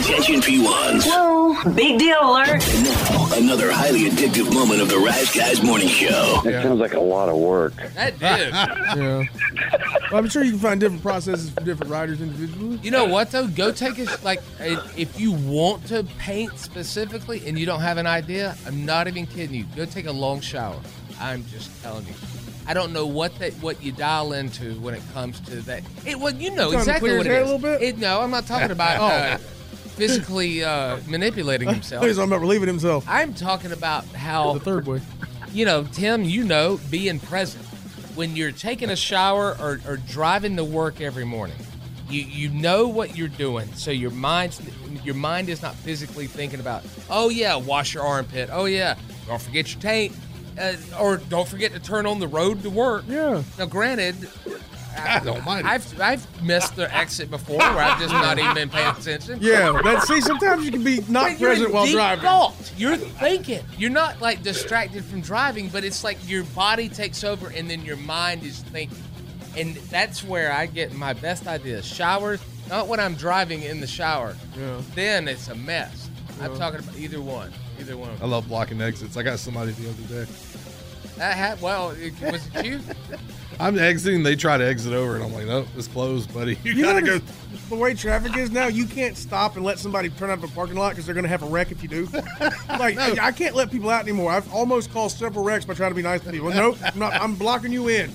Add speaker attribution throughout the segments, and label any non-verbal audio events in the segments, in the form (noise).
Speaker 1: Attention P1s.
Speaker 2: Whoa, big deal alert.
Speaker 1: And now, another highly addictive moment of the Rise Guys Morning Show.
Speaker 3: That sounds like a lot of work.
Speaker 4: That did. (laughs)
Speaker 5: Yeah. Well, I'm sure you can find different processes for different riders individually.
Speaker 4: You know what though? Go take a like if you want to paint specifically and you don't have an idea. I'm not even kidding you. Go take a long shower. I'm just telling you. I don't know what that what you dial into when it comes to that. It well, you know exactly what
Speaker 5: his
Speaker 4: it
Speaker 5: a little bit?
Speaker 4: It, no, I'm not talking about uh, (laughs) physically uh, manipulating (laughs) himself.
Speaker 5: He's talking about relieving himself.
Speaker 4: I'm talking about how
Speaker 5: The third boy.
Speaker 4: you know, Tim, you know, being present when you're taking a shower or, or driving to work every morning. You you know what you're doing, so your mind's your mind is not physically thinking about. Oh yeah, wash your armpit. Oh yeah, don't forget your taint, uh, or don't forget to turn on the road to work.
Speaker 5: Yeah.
Speaker 4: Now, granted,
Speaker 6: I don't mind. it.
Speaker 4: I've I've missed the exit before where I've just not even been paying attention.
Speaker 5: Yeah. That, see, sometimes you can be not
Speaker 4: But
Speaker 5: present while driving.
Speaker 4: Thought. You're thinking. You're not like distracted from driving, but it's like your body takes over and then your mind is thinking. And that's where I get my best ideas. Showers, not when I'm driving in the shower.
Speaker 5: Yeah.
Speaker 4: Then it's a mess. I'm talking about either one. Either one.
Speaker 6: I love blocking exits. I got somebody the other day.
Speaker 4: That ha- well, it, was it you? (laughs)
Speaker 6: I'm exiting. They try to exit over, and I'm like, nope, it's closed, buddy. (laughs) You,
Speaker 5: You
Speaker 6: gotta
Speaker 5: know,
Speaker 6: go.
Speaker 5: the way traffic is now, you can't stop and let somebody turn out of a parking lot because they're going to have a wreck if you do. (laughs) like, I can't let people out anymore. I've almost caused several wrecks by trying to be nice to people. Nope, I'm, not, I'm blocking you in.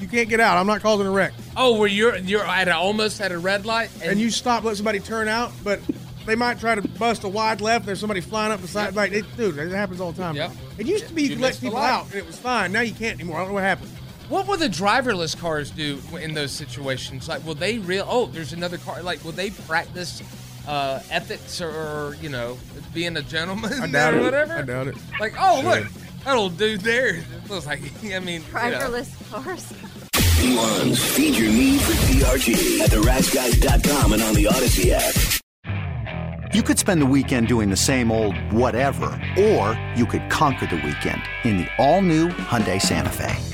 Speaker 5: You can't get out. I'm not causing a wreck.
Speaker 4: Oh, where you're you're at a, almost at a red light, and,
Speaker 5: And you stop, let somebody turn out, but they might try to bust a wide left. There's somebody flying up the side. Like, it, dude, it happens all the time.
Speaker 4: Yep.
Speaker 5: It used to be you,
Speaker 4: You
Speaker 5: could let people out and it was fine. Now you can't anymore. I don't know what happened.
Speaker 4: What will the driverless cars do in those situations? Like, will they real? Oh, there's another car. Like, will they practice uh, ethics or you know being a gentleman
Speaker 5: I doubt
Speaker 4: or
Speaker 5: it.
Speaker 4: whatever?
Speaker 5: I doubt it.
Speaker 4: Like, oh look, that old dude there. It looks like (laughs) I mean, you know.
Speaker 7: Driverless cars.
Speaker 1: P1s, feed your need for DRG at theriseguys.com and on the Odyssey app.
Speaker 8: You could spend the weekend doing the same old whatever, or you could conquer the weekend in the all-new Hyundai Santa Fe.